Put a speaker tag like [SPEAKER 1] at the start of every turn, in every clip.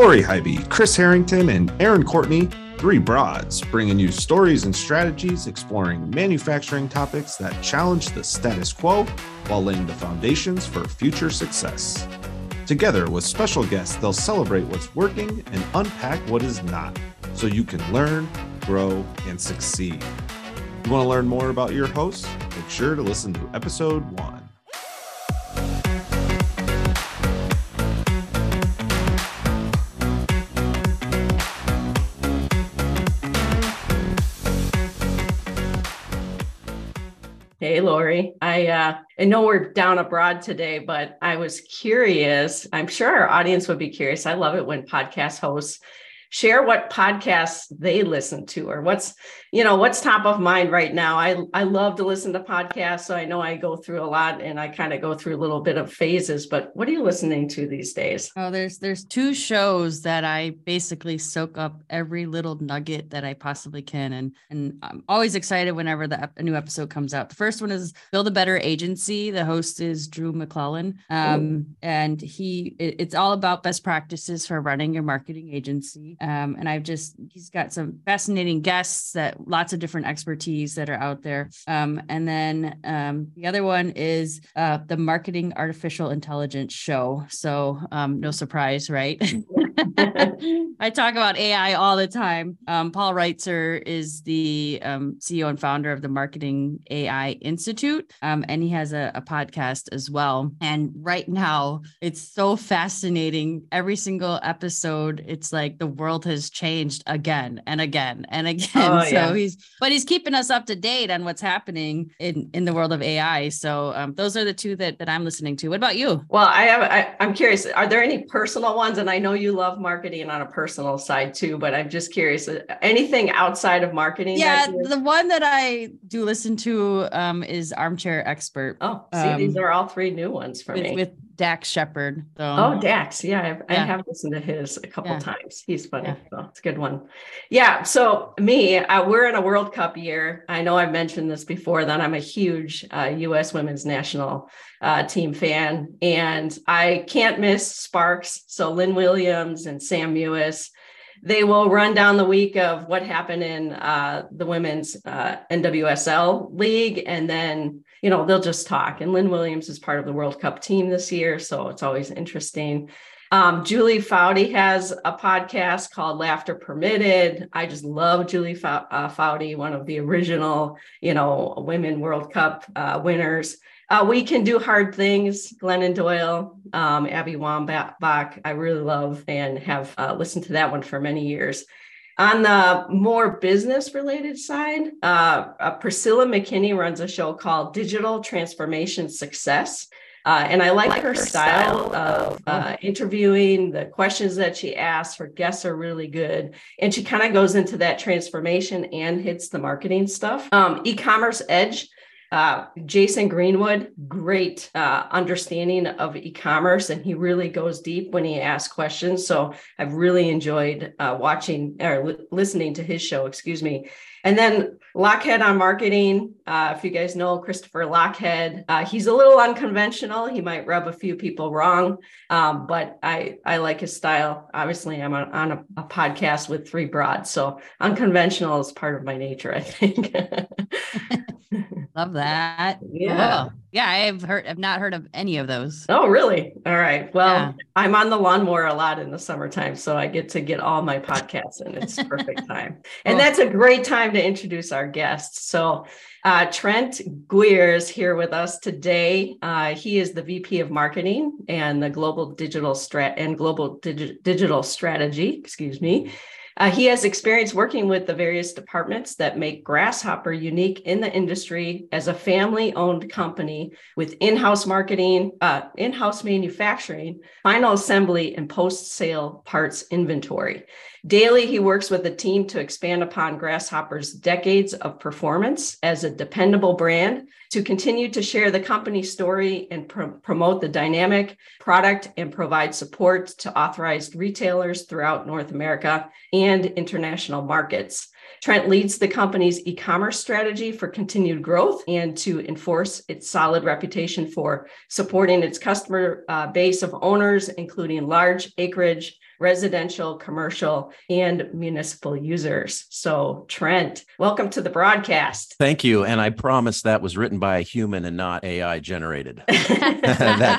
[SPEAKER 1] Lori Highby, Kris Harrington, and Erin Courtney, three broads, bringing you stories and strategies exploring manufacturing topics that challenge the status quo while laying the foundations for future success. Together with special guests, they'll celebrate what's working and unpack what is not so you can learn, grow, and succeed. You want to learn more about your hosts? Make sure to listen to episode one.
[SPEAKER 2] Lori. I uh, I know we're down abroad today, but I was curious. I'm sure our audience would be curious. I love it when podcast hosts share what podcasts they listen to or what's you know what's top of mind right now? I i love to listen to podcasts so i know i go through a lot and i kind of go through a little bit of phases but what are you listening to these days?
[SPEAKER 3] Oh there's there's two shows that i basically soak up every little nugget that i possibly can and and i'm always excited whenever the a new episode comes out. The first one is build a better agency. The host is drew mcclellan um, and he it, it's all about best practices for running your marketing agency um, and I've just, he's got some fascinating guests that lots of different expertise that are out there. Um, and then um, the other one is uh, the Marketing Artificial Intelligence Show. So, um, no surprise, right? I talk about AI all the time. Um, Paul Roetzer is the um, CEO and founder of the Marketing AI Institute, um, and he has a, a, podcast as well. And right now, it's so fascinating. Every single episode, it's like the world has changed again and again and again. Oh, so yeah. He's, but he's keeping us up to date on what's happening in in the world of AI. So um, those are the two that that I'm listening to. What about you?
[SPEAKER 2] Well, I have. I, I'm curious. Are there any personal ones? And I know you love marketing on a personal side too, but I'm just curious. Uh, anything outside of marketing?
[SPEAKER 3] Yeah, the one that I do listen to um, is Armchair Expert.
[SPEAKER 2] Oh, see, um, these are all three new ones for
[SPEAKER 3] with,
[SPEAKER 2] me.
[SPEAKER 3] With Dax Shepard.
[SPEAKER 2] So. Oh, Dax. Yeah, I've, yeah. I have listened to his a couple yeah. times. He's funny. Yeah. So it's a good one. Yeah. So me, uh, we're in a World Cup year. I know I've mentioned this before that I'm a huge uh, U.S. women's national uh, team fan, and I can't miss Sparks. So Lynn Williams and Sam Mewis they will run down the week of what happened in uh, the women's uh, NWSL league, and then you know they'll just talk. And Lynn Williams is part of the World Cup team this year, so it's always interesting. Um, Julie Foudy has a podcast called Laughter Permitted. I just love Julie uh, Foudy, one of the original, you know, Women World Cup uh, winners. Uh, we can do hard things. Glennon Doyle, um, Abby Wambach, I really love and have uh, listened to that one for many years. On the more business related side, uh, uh, Priscilla McKinney runs a show called Digital Transformation Success. Uh, and I like, like her, her, style, style of uh, interviewing. The questions that she asks, her guests are really good. And she kind of goes into that transformation and hits the marketing stuff. Um, e commerce edge uh, Jason Greenwood, great uh, understanding of e-commerce, and he really goes deep when he asks questions. So I've really enjoyed uh, watching or li- listening to his show. Excuse me. And then Lochhead on marketing. Uh, if you guys know Christopher Lochhead, uh, he's a little unconventional. He might rub a few people wrong, um, but I I like his style. Obviously, I'm on, on a, a, podcast with three broads, so unconventional is part of my nature. I think.
[SPEAKER 3] Love that.
[SPEAKER 2] Yeah.
[SPEAKER 3] Yeah, I've heard I've not heard of any of those.
[SPEAKER 2] Oh, really? All right. Well, yeah. I'm on the lawnmower a lot in the summertime, so I get to get all my podcasts and it's perfect time. And that's a great time to introduce our guests. So uh, Trent Guyer is here with us today. Uh, he is the VP of Marketing and the Global Digital Strat and Global Digi- Digital Strategy, excuse me, uh, he has experience working with the various departments that make Grasshopper unique in the industry as a family owned company with in house marketing, uh, in house manufacturing, final assembly, and post sale parts inventory. Daily, he works with a team to expand upon Grasshopper's decades of performance as a dependable brand to continue to share the company story and promote the dynamic product and provide support to authorized retailers throughout North America and international markets. Trent leads the company's e commerce strategy for continued growth and to enforce its solid reputation for supporting its customer uh, base of owners, including large acreage residential, commercial, and municipal users. So, Trent, welcome to the broadcast.
[SPEAKER 4] Thank you. And I promise that was written by a human and not AI generated. that,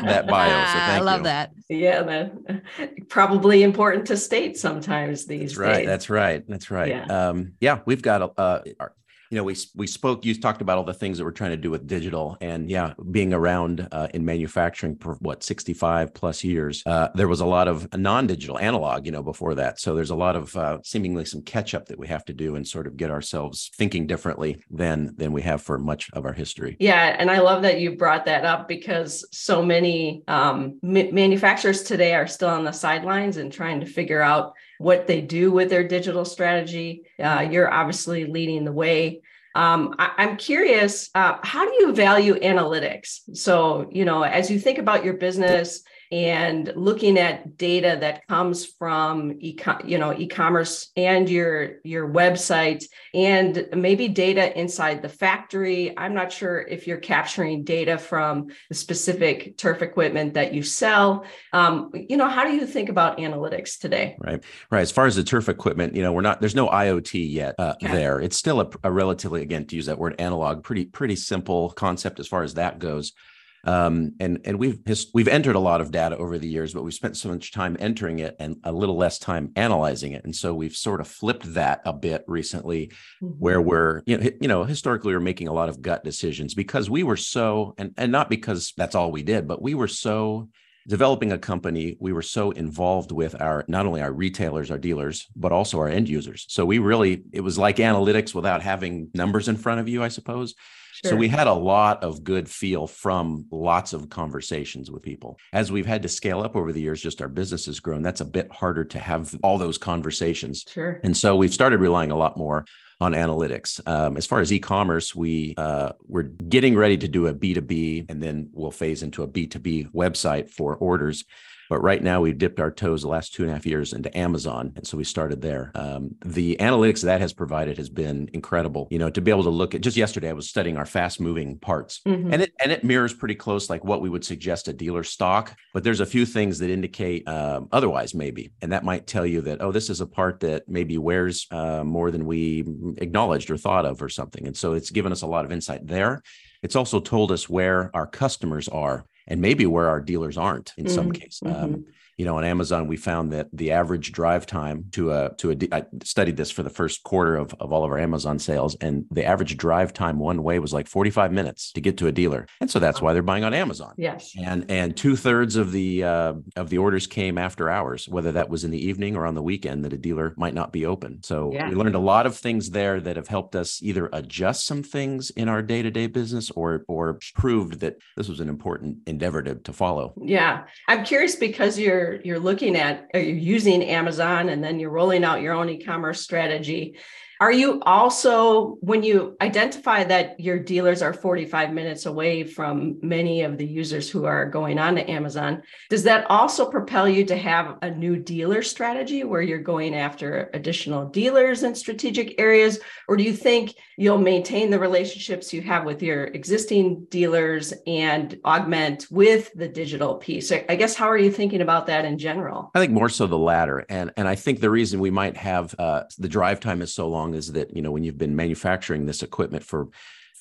[SPEAKER 4] that bio. So
[SPEAKER 3] I love
[SPEAKER 4] you.
[SPEAKER 3] that.
[SPEAKER 2] Yeah, that probably important to state sometimes these
[SPEAKER 4] that's right.
[SPEAKER 2] days.
[SPEAKER 4] That's right. That's right.
[SPEAKER 2] Yeah.
[SPEAKER 4] Um, yeah, we've got a, uh, our, you know, we we spoke. You talked about all the things that we're trying to do with digital, and yeah, being around uh, in manufacturing for what sixty five plus years, uh, there was a lot of non digital analog, you know, before that. So there's a lot of uh, seemingly some catch up that we have to do and sort of get ourselves thinking differently than than we have for much of our history.
[SPEAKER 2] Yeah, and I love that you brought that up because so many um, ma- manufacturers today are still on the sidelines and trying to figure out what they do with their digital strategy. Uh, you're obviously leading the way. Um, I, am curious, uh, how do you value analytics? So, you know, as you think about your business and looking at data that comes from e you know e-commerce and your your website and maybe data inside the factory. I'm not sure if you're capturing data from the specific turf equipment that you sell. Um, you know how do you think about analytics today?
[SPEAKER 4] Right right. As far as the turf equipment you know we're not there's no iot yet uh,
[SPEAKER 2] Okay.
[SPEAKER 4] there. It's still a, a relatively again to use that word analog pretty pretty simple concept as far as that goes um, and and we've we've entered a lot of data over the years, but we've spent so much time entering it and a little less time analyzing it. And so we've sort of flipped that a bit recently, where we're you know you know historically we're making a lot of gut decisions because we were so and and not because that's all we did, but we were so developing a company we were so involved with our not only our retailers our dealers but also our end users so we really it was like analytics without having numbers in front of you i suppose so we had a lot of good feel from lots of conversations with people. As we've had to scale up over the years, just our business has grown. That's a bit harder to have all those conversations.
[SPEAKER 2] sure
[SPEAKER 4] And so we've started relying a lot more on analytics. Um, as far as e-commerce, we uh, we're getting ready to do a B2B, and then we'll phase into a B2B website for orders. But right now, we've dipped our toes the last two and a half years into Amazon, and so we started there. Um, the analytics that has provided has been incredible. You know, to be able to look at just yesterday, I was studying our fast-moving parts,
[SPEAKER 2] Mhm.
[SPEAKER 4] and it and it mirrors pretty close like what we would suggest a dealer stock. But there's a few things that indicate um, otherwise, maybe, and that might tell you that oh, this is a part that maybe wears uh, more than we acknowledged or thought of, or something. And so it's given us a lot of insight there. It's also told us where our customers are and maybe where our dealers aren't in some
[SPEAKER 2] Mhm,
[SPEAKER 4] case. Um, you know, on Amazon, we found that the average drive time to a to a I studied this for the first quarter of, of all of our Amazon sales, and the average drive time one way was like 45 minutes to get to a dealer. And so that's why they're buying on Amazon.
[SPEAKER 2] yes
[SPEAKER 4] And and two thirds of the uh, of the orders came after hours, whether that was in the evening or on the weekend that a dealer might not be open. So
[SPEAKER 2] Yeah.
[SPEAKER 4] we learned a lot of things there that have helped us either adjust some things in our day to day business or or proved that this was an important endeavor to, to follow.
[SPEAKER 2] Yeah, I'm curious because you're you're looking at are you using Amazon and then you're rolling out your own e-commerce strategy. Are you also when you identify that your dealers are 45 minutes away from many of the users who are going on to Amazon, does that also propel you to have a new dealer strategy where you're going after additional dealers in strategic areas? Or do you think you'll maintain the relationships you have with your existing dealers and augment with the digital piece? I guess how are you thinking about that in general?
[SPEAKER 4] I think more so the latter, and and I think the reason we might have uh, the drive time is so long is that you know when you've been manufacturing this equipment for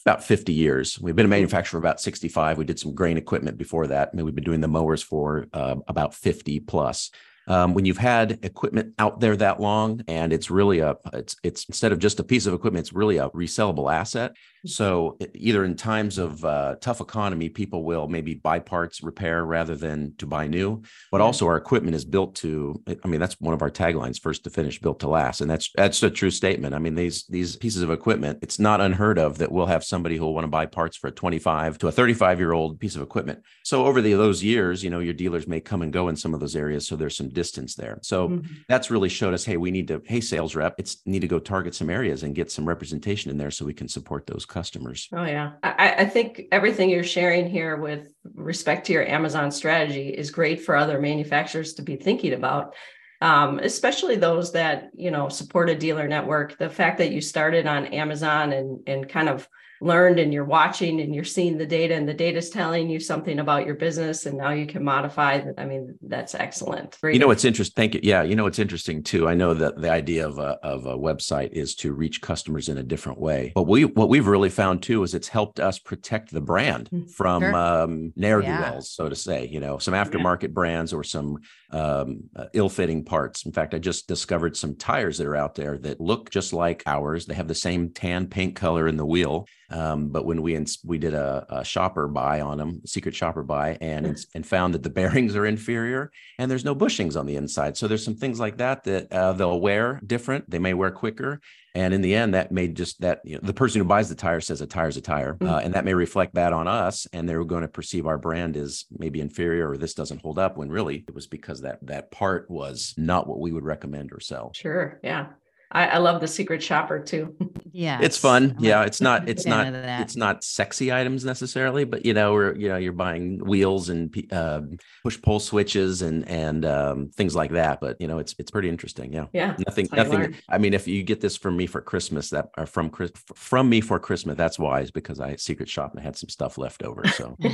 [SPEAKER 4] about 50 years. We've been a manufacturer for about 65. We did some grain equipment before that. I mean, we've been doing the mowers for uh, about 50 plus. Um, when you've had equipment out there that long, and it's really a, it's it's instead of just a piece of equipment, it's really a resellable asset. So e- either in times of uh, tough economy, people will maybe buy parts, repair rather than to buy new. But also our equipment is built to. I mean, that's one of our taglines: first to finish, built to last, and that's that's a true statement. I mean, these these pieces of equipment, it's not unheard of that we'll have somebody who will want to buy parts for a 25 to a 35 year old piece of equipment. So over the those years, you know, your dealers may come and go in some of those areas, so there's some distance there. So
[SPEAKER 2] Mhm.
[SPEAKER 4] that's really showed us, hey, we need to, hey, sales rep, it's need to go target some areas and get some representation in there so we can support those customers.
[SPEAKER 2] Oh yeah, I, I think everything you're sharing here with respect to your Amazon strategy is great for other manufacturers to be thinking about, um, especially those that you know support a dealer network. The fact that you started on Amazon and and kind of learned and you're watching and you're seeing the data and the data is telling you something about your business and now you can modify that. I mean, that's excellent.
[SPEAKER 4] Great. You know, what's interesting. Thank you. Yeah. You know, what's interesting too. I know that the idea of a, of a website is to reach customers in a different way. But we, what we've really found too, is it's helped us protect the brand mm, from sure. um, ne'er do wells, yeah. so to say, you know, some aftermarket yeah. brands or some um, uh, ill fitting parts. In fact, I just discovered some tires that are out there that look just like ours. They have the same tan paint color in the wheel. Um, but when we ins- we did a, a, shopper buy on them, secret shopper buy, and and found that the bearings are inferior and there's no bushings on the inside. So there's some things like that that uh, they'll wear different. They may wear quicker, and in the end, that may just that you know, the person who buys the tire says a tire's a tire, mm. uh, and that may reflect that on us, and they're going to perceive our brand as maybe inferior or this doesn't hold up. When really it was because that that part was not what we would recommend or sell.
[SPEAKER 2] Sure, yeah. I, I love the secret shopper too.
[SPEAKER 3] Yeah,
[SPEAKER 4] it's fun. Yeah, it's not it's not it's not sexy items necessarily, but you know, we're you know you're buying wheels and uh, push pull switches and and um, things like that. But you know, it's it's pretty interesting. Yeah,
[SPEAKER 2] yeah.
[SPEAKER 4] Nothing nothing. I mean, if you get this from me for Christmas, that or from from me for Christmas, that's wise because I secret shop and I had some stuff left over. So.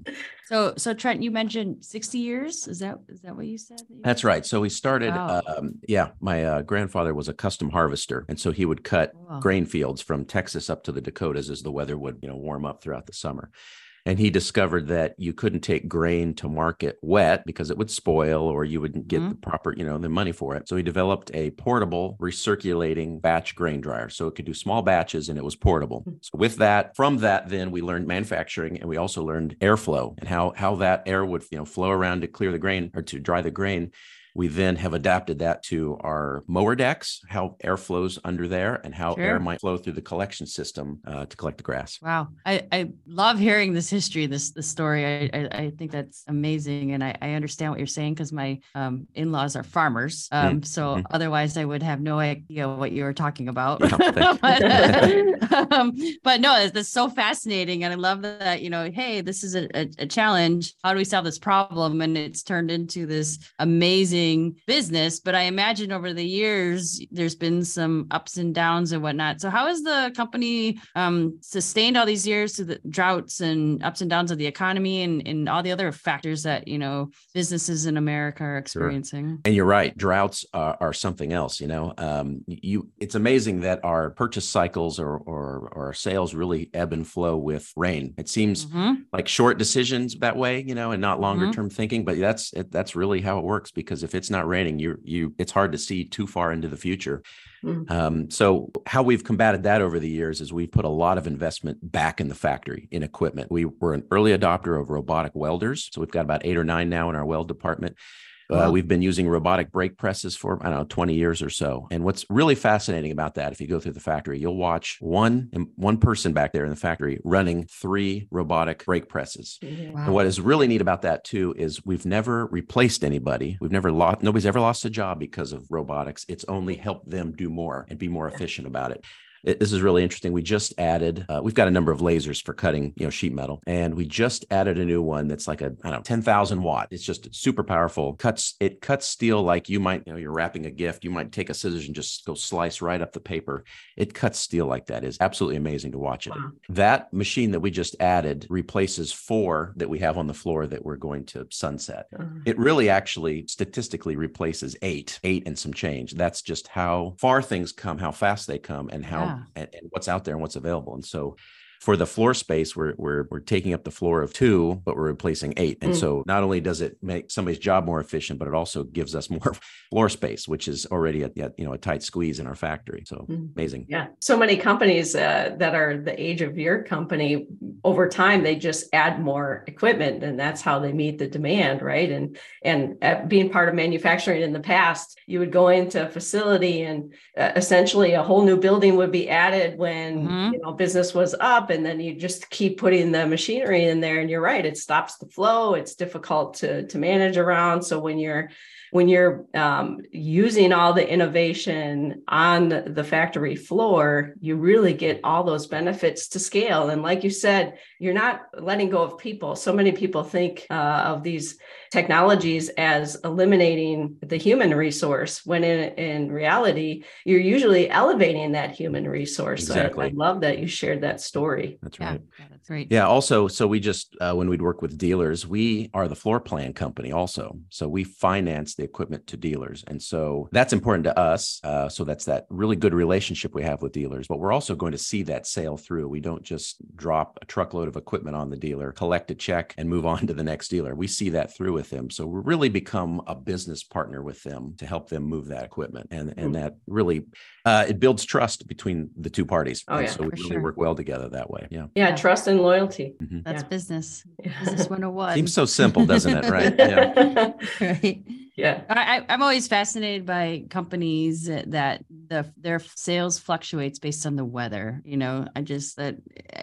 [SPEAKER 3] so so Trent, you mentioned sixty years. Is that is that what you said?
[SPEAKER 4] That you that's right. So we started. Wow. Um, yeah, my uh, grandfather was a custom harvester, and so he would cut wow. grain fields from Texas up to the Dakotas as the weather would, you know, warm up throughout the summer. And he discovered that you couldn't take grain to market wet because it would spoil or you wouldn't get mm-hmm. the proper, you know, the money for it. So he developed a portable recirculating batch grain dryer. So it could do small batches and it was portable. Hmm. So with that, from that, then we learned manufacturing and we also learned airflow and how how that air would, you know, flow around to clear the grain or to dry the grain we then have adapted that to our mower decks, how air flows under there, and how sure. air might flow through the collection system uh, to collect the grass.
[SPEAKER 3] Wow, I, I love hearing this history, this this story. I I, I think that's amazing, and I, I understand what you're saying because my um, in-laws are farmers. Um, mm-hmm. So otherwise, I would have no idea what you were talking about. Yeah, but, um, but no, it's, it's, so fascinating, and I love that. You know, hey, this is a, a, a challenge. How do we solve this problem? And it's turned into this amazing amazing business, but I imagine over the years there's been some ups and downs and whatnot. So how has the company um, sustained all these years through the droughts and ups and downs of the economy and, and all the other factors that you know businesses in America are experiencing? Sure.
[SPEAKER 4] And you're right, droughts are, are something else. You know, um, you it's amazing that our purchase cycles or, or sales really ebb and flow with rain. It seems mm-hmm. like short decisions that way, you know, and not longer mm-hmm. term thinking. But that's it, that's really how it works because if if it's not raining, you you it's hard to see too far into the future. Mm. Um, so how we've combated that over the years is we've put a lot of investment back in the factory in equipment. We were an early adopter of robotic welders, so we've got about eight or nine now in our weld department. Uh, we've been using robotic brake presses for I don't know 20 years or so. And what's really fascinating about that, if you go through the factory, you'll watch one one person back there in the factory running three robotic brake presses. Wow. And what is really neat about that too is we've never replaced anybody. We've never lost nobody's ever lost a job because of robotics. It's only helped them do more and be more efficient about it this is really interesting. We just added, uh, we've got a number of lasers for cutting, you know, sheet metal, and we just added a new one that's like a, I don't know, 10,000 watt. It's just super powerful. Cuts, it cuts steel like you might, you know, you're wrapping a gift. You might take a scissors and just go slice right up the paper. It cuts steel like that is absolutely amazing to watch it. Wow. That machine that we just added replaces four that we have on the floor that we're going to sunset. Uh-huh. It really actually statistically replaces eight, eight and some change. That's just how far things come, how fast they come, and how and, and what's out there and what's available. And so for the floor space, we're we're we're taking up the floor of two, but we're replacing eight. And mm. so not only does it make somebody's job more efficient, but it also gives us more floor space, which is already a, you know a tight squeeze in our factory. So mm. amazing.
[SPEAKER 2] Yeah, so many companies uh, that are the age of your company over time they just add more equipment, and that's how they meet the demand, right? And and uh, being part of manufacturing in the past, you would go into a facility and uh, essentially a whole new building would be added when mm-hmm. you know business was up and then you just keep putting the machinery in there and you're right it stops the flow it's difficult to to manage around so when you're when you're um, using all the innovation on the factory floor, you really get all those benefits to scale. And like you said, you're not letting go of people. So many people think uh, of these technologies as eliminating the human resource when in, in reality you're usually elevating that human resource.
[SPEAKER 4] Exactly.
[SPEAKER 2] so I, I, love that you shared that story.
[SPEAKER 4] That's right.
[SPEAKER 3] yeah, that's great.
[SPEAKER 4] Yeah also so we just uh, when we'd work with dealers we are the floor plan company also. So we finance the equipment to dealers. And so that's important to us uh, so that's that really good relationship we have with dealers. But we're also going to see that sale through. We don't just drop a truckload of equipment on the dealer collect a check and move on to the next dealer. We see that through with them. So we really become a business partner with them to help them move that equipment. And, and mm-hmm. that really, uh, it builds trust between the two parties.
[SPEAKER 2] Oh,
[SPEAKER 4] and
[SPEAKER 2] yeah,
[SPEAKER 4] so we really
[SPEAKER 2] sure.
[SPEAKER 4] work well together that way. Yeah.
[SPEAKER 2] Yeah. Trust and loyalty.
[SPEAKER 3] Mm-hmm. That's yeah. business. Business 101.
[SPEAKER 4] Seems so simple, doesn't it? Right.
[SPEAKER 2] Yeah. right yeah
[SPEAKER 3] I, i'm always fascinated by companies that the their sales fluctuates based on the weather you know i just that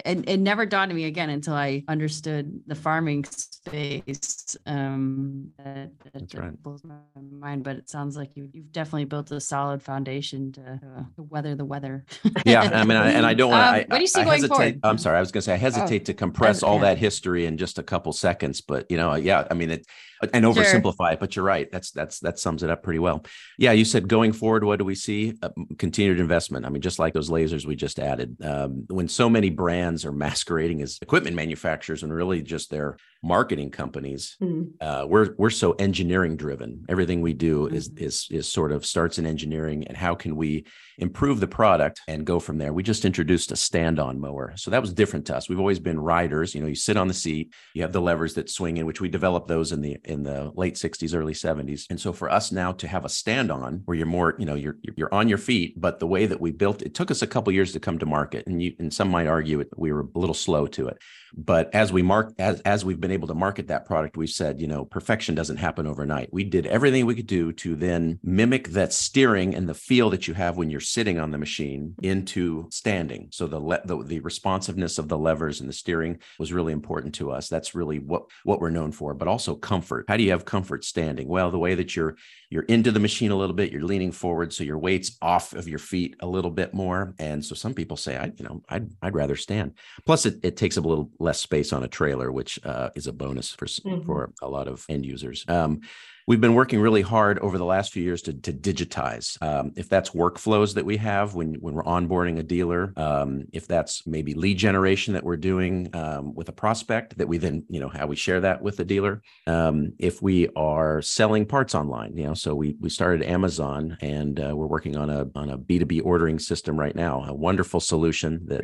[SPEAKER 3] it, it never dawned on me again until i understood the farming space um that, that,
[SPEAKER 4] That's right.
[SPEAKER 3] blows my mind but it sounds like you, you've definitely built a solid foundation to, uh, to weather the weather
[SPEAKER 4] yeah i mean I, and i don't want to um,
[SPEAKER 3] what do you see I going
[SPEAKER 4] hesitate,
[SPEAKER 3] forward
[SPEAKER 4] i'm sorry i was going to say i hesitate oh, to compress all yeah. that history in just a couple seconds but you know yeah i mean it and oversimplify sure. it but you're right. That's that's that sums it up pretty well. Yeah you said going forward what do we see? Uh, continued investment. I mean just like those lasers we just added um, when so many brands are masquerading as equipment manufacturers and really just their marketing companies mm-hmm. uh, we're we're so engineering driven. Everything we do mm-hmm. is is is sort of starts in engineering and how can we improve the product and go from there. We just introduced a stand on mower. So that was different to us. We've always been riders. You know you sit on the seat you have the levers that swing in which we developed those in the in the late 60s early 70s and so for us now to have a stand on where you're more you know you're you're on your feet but the way that we built it took us a couple years to come to market. And you and some might argue it we were a little slow to it. But as we mark as as we've been able to market that product we've said you know perfection doesn't happen overnight. We did everything we could do to then mimic that steering and the feel that you have when you're sitting on the machine into standing. So the le- the, the responsiveness of the levers and the steering was really important to us. That's really what what we're known for but also comfort. How do you have comfort standing? Well the way that you're you're into the machine a little bit you're leaning forward so your weight's off of your feet a little bit more. And so some people say i you know i'd, I'd rather stand. Plus it, it takes up a little less space on a trailer which uh, is a bonus for mm-hmm. for a lot of end users um, we've been working really hard over the last few years to, to digitize. Um, if that's workflows that we have when, when we're onboarding a dealer, um, if that's maybe lead generation that we're doing um, with a prospect that we then, you know, how we share that with the dealer. Um, if we are selling parts online, you know, so we we started Amazon and uh, we're working on a on a B2B ordering system right now, a wonderful solution that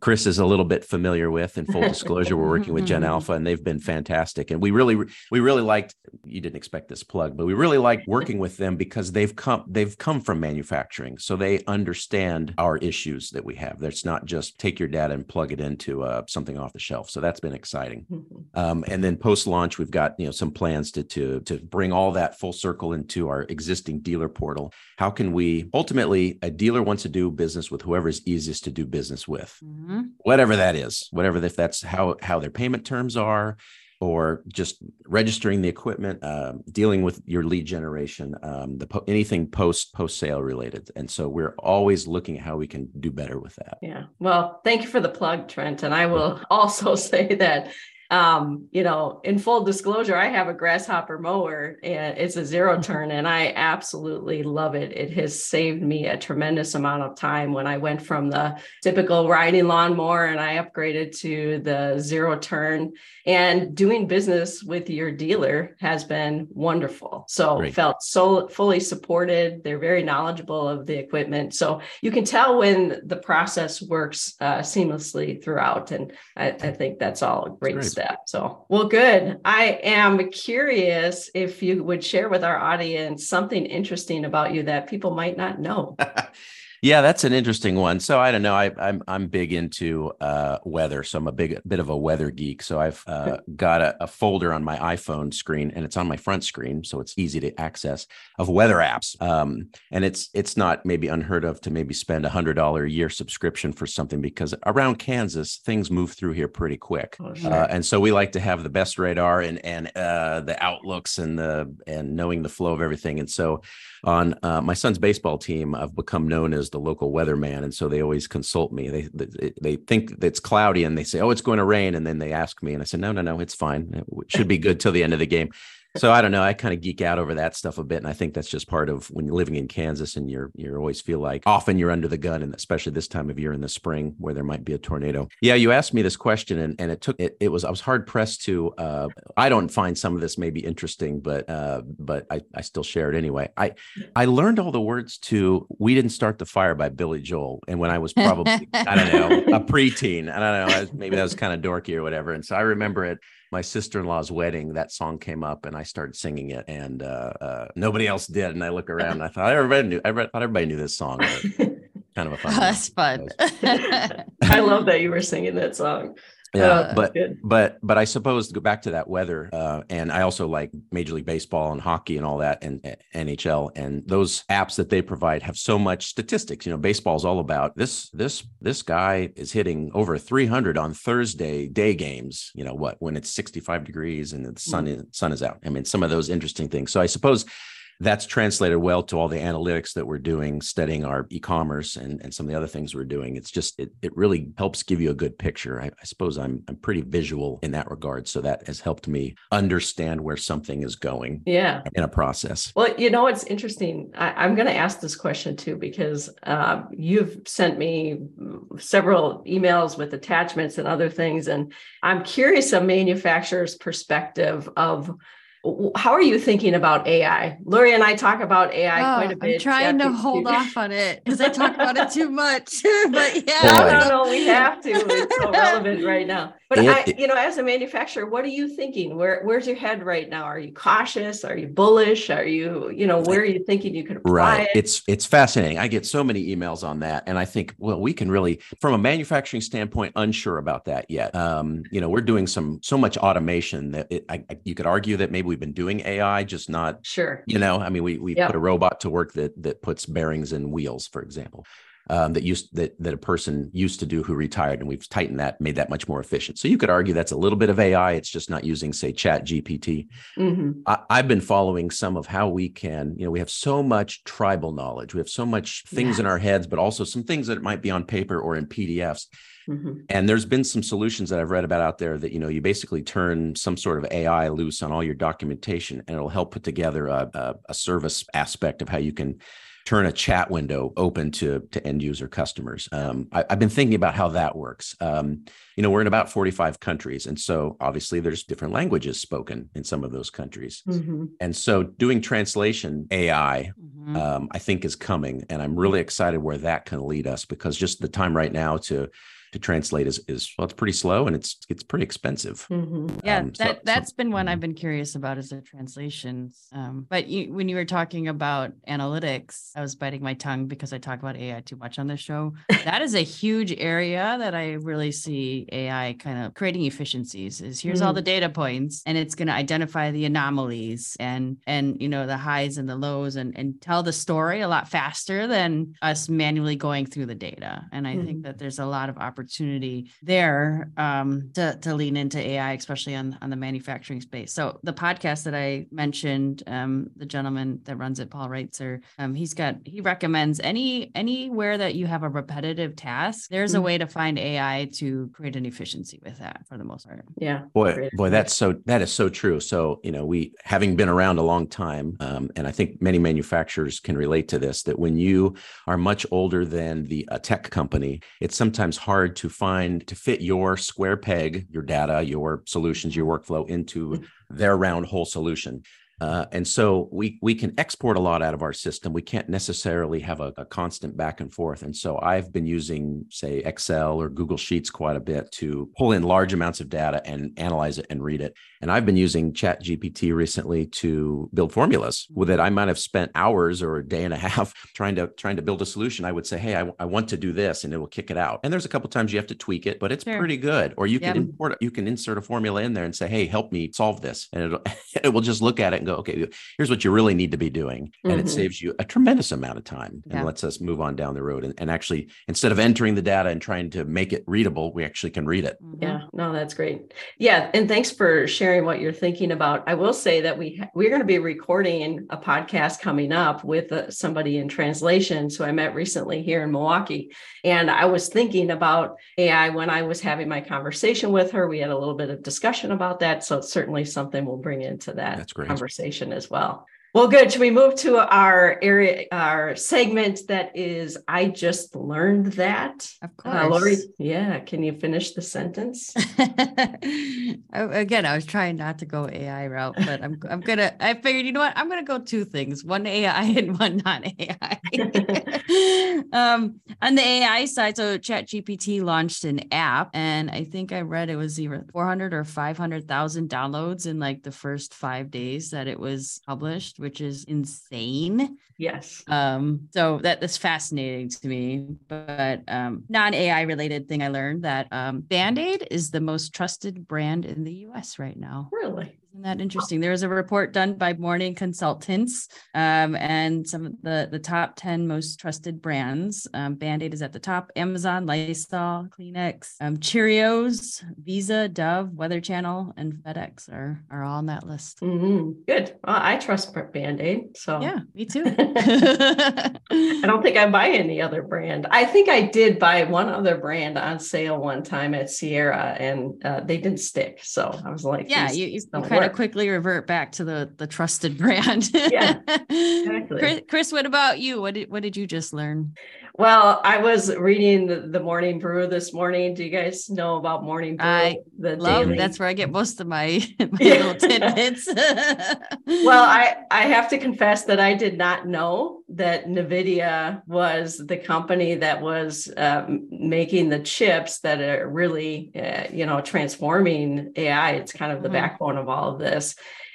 [SPEAKER 4] Kris is a little bit familiar with. In full disclosure, we're working with Gen Alpha and they've been fantastic. And we really we really liked, you didn't expect this plug, but we really like working with them because they've come they've come from manufacturing, so they understand our issues that we have. That's not just take your data and plug it into uh, something off the shelf. So that's been exciting. Mm-hmm. Um, and then post launch, we've got you know some plans to to to bring all that full circle into our existing dealer portal. How can we ultimately a dealer wants to do business with whoever is easiest to do business with, mm-hmm. whatever that is, whatever if that's how how their payment terms are or just registering the equipment, uh, dealing with your lead generation, um, the po- anything post post sale related. And so we're always looking at how we can do better with that.
[SPEAKER 2] Yeah. Well, thank you for the plug, Trent. And I will also say that um, you know, in full disclosure, I have a grasshopper mower and it's a zero turn and I absolutely love it. It has saved me a tremendous amount of time when I went from the typical riding lawnmower and I upgraded to the zero turn and doing business with your dealer has been wonderful. So Great. felt so fully supported. They're very knowledgeable of the equipment. So you can tell when the process works uh, seamlessly throughout. And I, I, think that's all a great, great step. So, well, good. I am curious if you would share with our audience something interesting about you that people might not know.
[SPEAKER 4] Yeah, that's an interesting one. So I don't know. I, am I'm, I'm big into uh, weather, so I'm a big bit of a weather geek. So I've uh, got a, a, folder on my iPhone screen, and it's on my front screen, so it's easy to access of weather apps. Um, and it's it's not maybe unheard of to maybe spend a hundred dollar a year subscription for something because around Kansas things move through here pretty quick, oh, sure. uh, and so we like to have the best radar and and uh, the outlooks and the and knowing the flow of everything. And so on uh, my son's baseball team, I've become known as the local weatherman, and so they always consult me. They, they they think it's cloudy, and they say, "Oh, it's going to rain," and then they ask me, and I said, "No, no, no, it's fine. It should be good till the end of the game." So I don't know. I kind of geek out over that stuff a bit, and I think that's just part of when you're living in Kansas and you're you always feel like often you're under the gun, and especially this time of year in the spring where there might be a tornado. Yeah, you asked me this question, and and it took it. It was I was hard pressed to. Uh, I don't find some of this maybe interesting, but uh, but I I still share it anyway. I I learned all the words to "We Didn't Start the Fire" by Billy Joel, and when I was probably I don't know a preteen, I don't know maybe that was kind of dorky or whatever, and so I remember it my sister-in-law's wedding that song came up and i started singing it and uh, uh, nobody else did. And i look around and i thought everybody knew i thought everybody knew this song kind of a fun
[SPEAKER 3] oh, that's fun.
[SPEAKER 2] I love that you were singing that song
[SPEAKER 4] yeah, uh, but good. but but I suppose to go back to that weather, uh, and I also like Major League Baseball and hockey and all that, and uh, NHL, and those apps that they provide have so much statistics. You know, baseball is all about this. This this guy is hitting over 300 on Thursday day games. You know what? When it's 65 degrees and the sun mm. is, sun is out. I mean, some of those interesting things. So I suppose that's translated well to all the analytics that we're doing, studying our e-commerce and, and some of the other things we're doing. It's just it, it really helps give you a good picture. I, I suppose I'm I'm pretty visual in that regard. So that has helped me understand where something is going.
[SPEAKER 2] Yeah.
[SPEAKER 4] In a process.
[SPEAKER 2] Well, you know, it's interesting. I, am going to ask this question too, because uh, you've sent me several emails with attachments and other things. And I'm curious a manufacturer's perspective of how are you thinking about AI? Lori and I talk about AI oh, quite a bit.
[SPEAKER 3] I'm trying to hold off on it because I talk about it too much. but yeah,
[SPEAKER 2] no, no, no, we have to. It's so relevant right now. But I, you know, as a manufacturer, what are you thinking? Where where's your head right now? Are you cautious? Are you bullish? Are you, you know, where are you thinking you could apply right. it?
[SPEAKER 4] It's it's fascinating. I get so many emails on that, and I think, well, we can really, from a manufacturing standpoint, unsure about that yet. Um, you know, we're doing some so much automation that it, I, you could argue that maybe we've been doing AI, just not
[SPEAKER 2] sure.
[SPEAKER 4] You know, I mean, we we yep. put a robot to work that that puts bearings in wheels, for example um, that used that that a person used to do who retired, and we've tightened that, made that much more efficient. So you could argue that's a little bit of AI. It's just not using, say, Chat GPT. Mm-hmm. I, have been following some of how we can, you know, we have so much tribal knowledge, we have so much things in our heads, but also some things that might be on paper or in PDFs. Mm-hmm. And there's been some solutions that I've read about out there that you know you basically turn some sort of AI loose on all your documentation, and it'll help put together a, a, a service aspect of how you can turn a chat window open to to end user customers. Um, I, have been thinking about how that works. Um, you know, we're in about 45 countries, and so obviously there's different languages spoken in some of those countries. Mm-hmm. And so doing translation AI, mm-hmm. um, I think, is coming, and I'm really excited where that can lead us because just the time right now to to translate is is well, it's pretty slow and it's it's pretty expensive.
[SPEAKER 3] Mm-hmm. Yeah, um, so, that that's so, been one I've mm-hmm. been curious about is the translations. Um, but you, when you were talking about analytics, I was biting my tongue because I talk about AI too much on this show. that is a huge area that I really see AI kind of creating efficiencies. Is here's mm all the data points, and it's going to identify the anomalies and and you know the highs and the lows and and tell the story a lot faster than us manually going through the data. And I mm think that there's a lot of opportunity opportunity there um, to, to lean into AI, especially on, on the manufacturing space. So the podcast that I mentioned, um, the gentleman that runs it, Paul Roetzer, um, he's got he recommends any anywhere that you have a repetitive task, there's mm-hmm. a way to find AI to create an efficiency with that for the most part.
[SPEAKER 2] Yeah.
[SPEAKER 4] Boy, boy, that's so that is so true. So, you know, we having been around a long time, um, and I think many manufacturers can relate to this, that when you are much older than the a tech company, it's sometimes hard to find to fit your square peg, your data, your solutions, your workflow into mm-hmm. their round hole solution. Uh, and so we we can export a lot out of our system. We can't necessarily have a, a, constant back and forth. And so I've been using, say, Excel or Google Sheets quite a bit to pull in large amounts of data and analyze it and read it. And I've been using Chat GPT recently to build formulas with it. I might have spent hours or a day and a half trying to trying to build a solution. I would say, hey, I, I want to do this, and it will kick it out. And there's a couple times you have to tweak it, but it's sure. pretty good. Or you can import you can insert a formula in there and say, hey, help me solve this, and it it will just look at it and go, okay, here's what you really need to be doing. And mm-hmm. it saves you a tremendous amount of time and yeah. lets us move on down the road. And, and actually, instead of entering the data and trying to make it readable, we actually can read it.
[SPEAKER 2] Mm-hmm. Yeah, no, that's great. Yeah. And thanks for sharing what you're thinking about. I will say that we, we're going to be recording a podcast coming up with uh, somebody in translation. So I met recently here in Milwaukee. And I was thinking about AI when I was having my conversation with her. We had a little bit of discussion about that. So it's certainly something we'll bring into that That's great. conversation as well. Well, good. Should we move to our area, our segment that is I just learned that?
[SPEAKER 3] Of course. Uh, Lori,
[SPEAKER 2] yeah. Can you finish the sentence?
[SPEAKER 3] Again, I was trying not to go AI route, but I'm I'm gonna I figured, you know what? I'm gonna go two things, one AI and one non-AI. um, on the AI side, so ChatGPT launched an app, and I think I read it was either 400 or 500,000 downloads in like the first five days that it was published which is insane.
[SPEAKER 2] Yes.
[SPEAKER 3] Um, so that is fascinating to me. But um, non-AI related thing I learned that um, Band-Aid is the most trusted brand in the US right now.
[SPEAKER 2] Really?
[SPEAKER 3] Isn't that interesting? There was a report done by Morning Consultants, um, and some of the the top ten most trusted brands. Um, Band-Aid is at the top. Amazon, Lysol, Kleenex, um, Cheerios, Visa, Dove, Weather Channel, and FedEx are are all on that list.
[SPEAKER 2] Mm-hmm. Good. Well, I trust Band-Aid. So
[SPEAKER 3] yeah, me too.
[SPEAKER 2] I don't think I buy any other brand. I think I did buy one other brand on sale one time at Sierra, and uh, they didn't stick. So I was like,
[SPEAKER 3] yeah, you, you kind to quickly revert back to the the trusted brand.
[SPEAKER 2] yeah, exactly.
[SPEAKER 3] Kris, Kris, what about you? What did what did you just learn?
[SPEAKER 2] Well, I was reading the, the Morning Brew this morning. Do you guys know about Morning Brew?
[SPEAKER 3] I the love daily? that's where I get most of my, my little tidbits.
[SPEAKER 2] well, I I have to confess that I did not know that Nvidia was the company that was uh, making the chips that are really, uh, you know, transforming AI. It's kind of the mm-hmm. backbone of all of this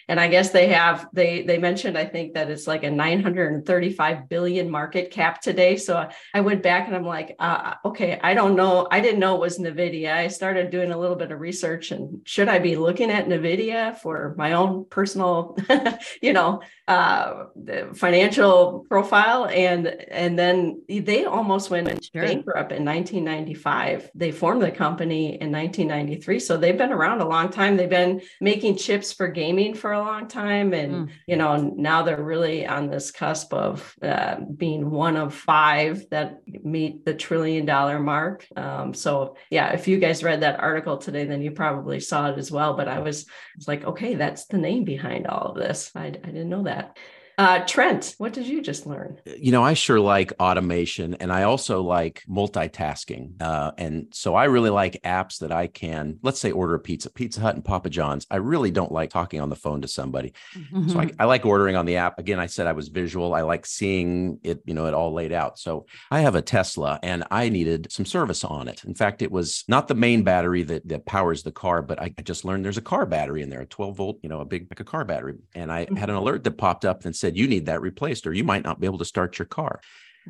[SPEAKER 2] and i guess they have they they mentioned i think that it's like a 935 billion market cap today. So i went back and i'm like uh, okay i don't know. I didn't know it was nvidia. I started doing a little bit of research and should i be looking at nvidia for my own personal you know uh, financial profile and and then they almost went sure. bankrupt in 1995 they formed the company in 1993 so they've been around a long time. They've been making chips for gaming for a long time. And mm. you know now they're really on this cusp of uh, being one of five that meet the trillion dollar mark. Um, so yeah if you guys read that article today then you probably saw it as well. But i was, was like okay that's the name behind all of this. I, I didn't know that that. Uh, Trent, what did you just learn?
[SPEAKER 4] You know, I sure like automation and I also like multitasking. Uh, and so I really like apps that I can, let's say, order a pizza, Pizza Hut and Papa John's. I really don't like talking on the phone to somebody. Mm-hmm. So I, I, like ordering on the app. Again, I said I was visual. I like seeing it, you know, it all laid out. So I have a Tesla and I needed some service on it. In fact, it was not the main battery that, that powers the car, but I just learned there's a car battery in there, a 12 volt, you know, a big, like a car battery. And I had an mm-hmm. alert that popped up and said, said you need that replaced or you might not be able to start your car.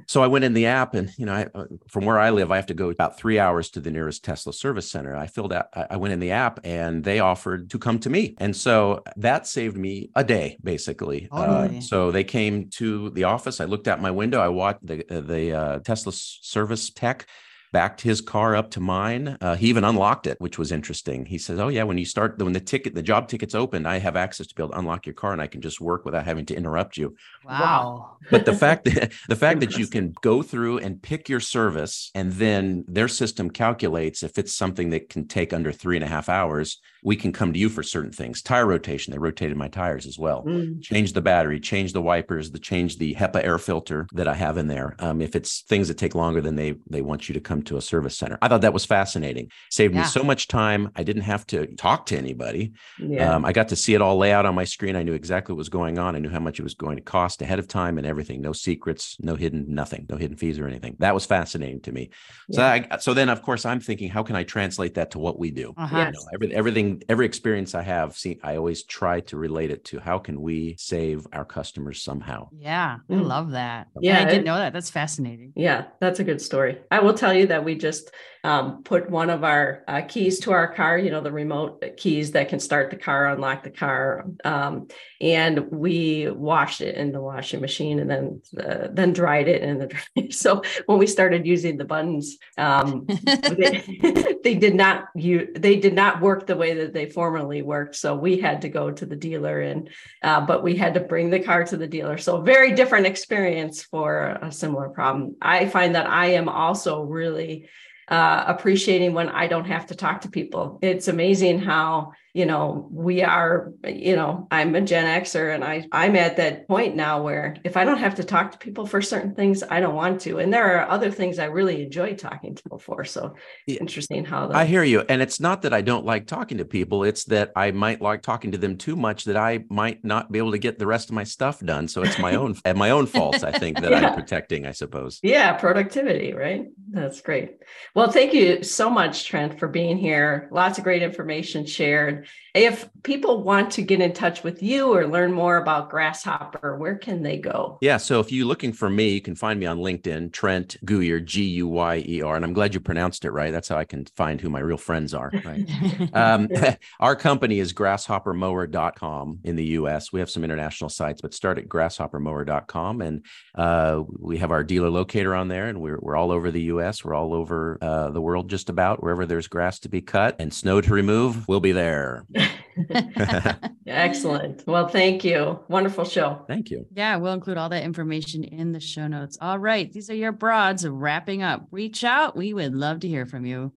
[SPEAKER 4] So i went in the app and you know I, uh, from where i live i have to go about three hours to the nearest tesla service center. I filled out i went in the app and they offered to come to me. And so that saved me a day basically. Oh, uh, so they came to the office. I looked out my window. I watched the, uh, the uh, tesla service tech backed his car up to mine. Uh, he even unlocked it, which was interesting. He says, "Oh yeah, when you start when the ticket, the job ticket's open, I have access to be able to unlock your car, and I can just work without having to interrupt you."
[SPEAKER 3] Wow!
[SPEAKER 4] But the fact that the fact that you can go through and pick your service, and then their system calculates if it's something that can take under three and a half hours, we can come to you for certain things. Tire rotation, they rotated my tires as well. Mm. Change the battery, change the wipers, the change the HEPA air filter that I have in there. Um, if it's things that take longer than they they want you to come to a service center. I thought that was fascinating. Saved yeah. me so much time. I didn't have to talk to anybody. Yeah. Um, I got to see it all lay out on my screen. I knew exactly what was going on. I knew how much it was going to cost ahead of time and everything. No secrets, no hidden, nothing, no hidden fees or anything. That was fascinating to me. So. I, so then, of course, I'm thinking, how can I translate that to what we do? Uh-huh. You know, every, everything, every experience I have, see, I always try to relate it to how can we save our customers somehow.
[SPEAKER 3] Yeah, I mm. love that. Yeah, I didn't know that. That's fascinating.
[SPEAKER 2] Yeah, that's a good story. I will tell you that we just um, put one of our uh, keys to our car, you know, the remote keys that can start the car, unlock the car, um, and we washed it in the washing machine and then uh, then dried it in the dryer. So when we started using the buttons, um, they, they, did not you they did not work the way that they formerly worked. So we had to go to the dealer and uh, but we had to bring the car to the dealer. So very different experience for a similar problem. I find that I am also really uh, appreciating when I don't have to talk to people. It's amazing how you know we are you know i'm a gen xer and i i'm at that point now where if i don't have to talk to people for certain things i don't want to. And there are other things i really enjoy talking to people for. So yeah. interesting how
[SPEAKER 4] the- i hear you. And it's not that i don't like talking to people. It's that i might like talking to them too much that i might not be able to get the rest of my stuff done. So it's my own at my own faults i think that yeah. i'm protecting i suppose.
[SPEAKER 2] Yeah productivity right that's great well thank you so much trent for being here lots of great information shared if people want to get in touch with you or learn more about Grasshopper, where can they go?
[SPEAKER 4] Yeah. So if you're looking for me, you can find me on LinkedIn, Trent Guyer, G U Y E R. And I'm glad you pronounced it right. That's how I can find who my real friends are. Right. um, our company is grasshoppermower.com in the US. We have some international sites, but start at grasshoppermower.com. And uh, we have our dealer locator on there, and we're, we're all over the US. We're all over uh, the world, just about wherever there's grass to be cut and snow to remove, we'll be there
[SPEAKER 2] there. Excellent. Well, thank you. Wonderful show.
[SPEAKER 4] Thank you.
[SPEAKER 3] Yeah, we'll include all that information in the show notes. All right. These are your broads wrapping up. Reach out. We would love to hear from you.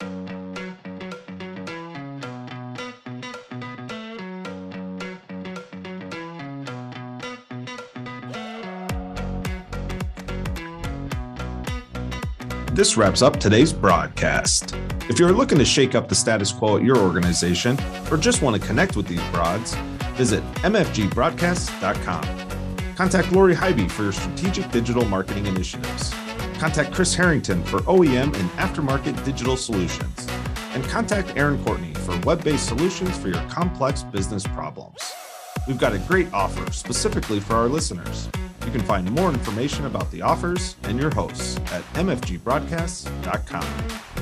[SPEAKER 1] This wraps up today's broadcast. If you're looking to shake up the status quo at your organization or just want to connect with these broads, visit mfgbroadcast.com. Contact Lori Highby for your strategic digital marketing initiatives. Contact Kris Harrington for OEM and aftermarket digital solutions. And contact Erin Courtney for web based solutions for your complex business problems. We've got a great offer specifically for our listeners. You can find more information about the offers and your hosts at mfgbroadcasts.com.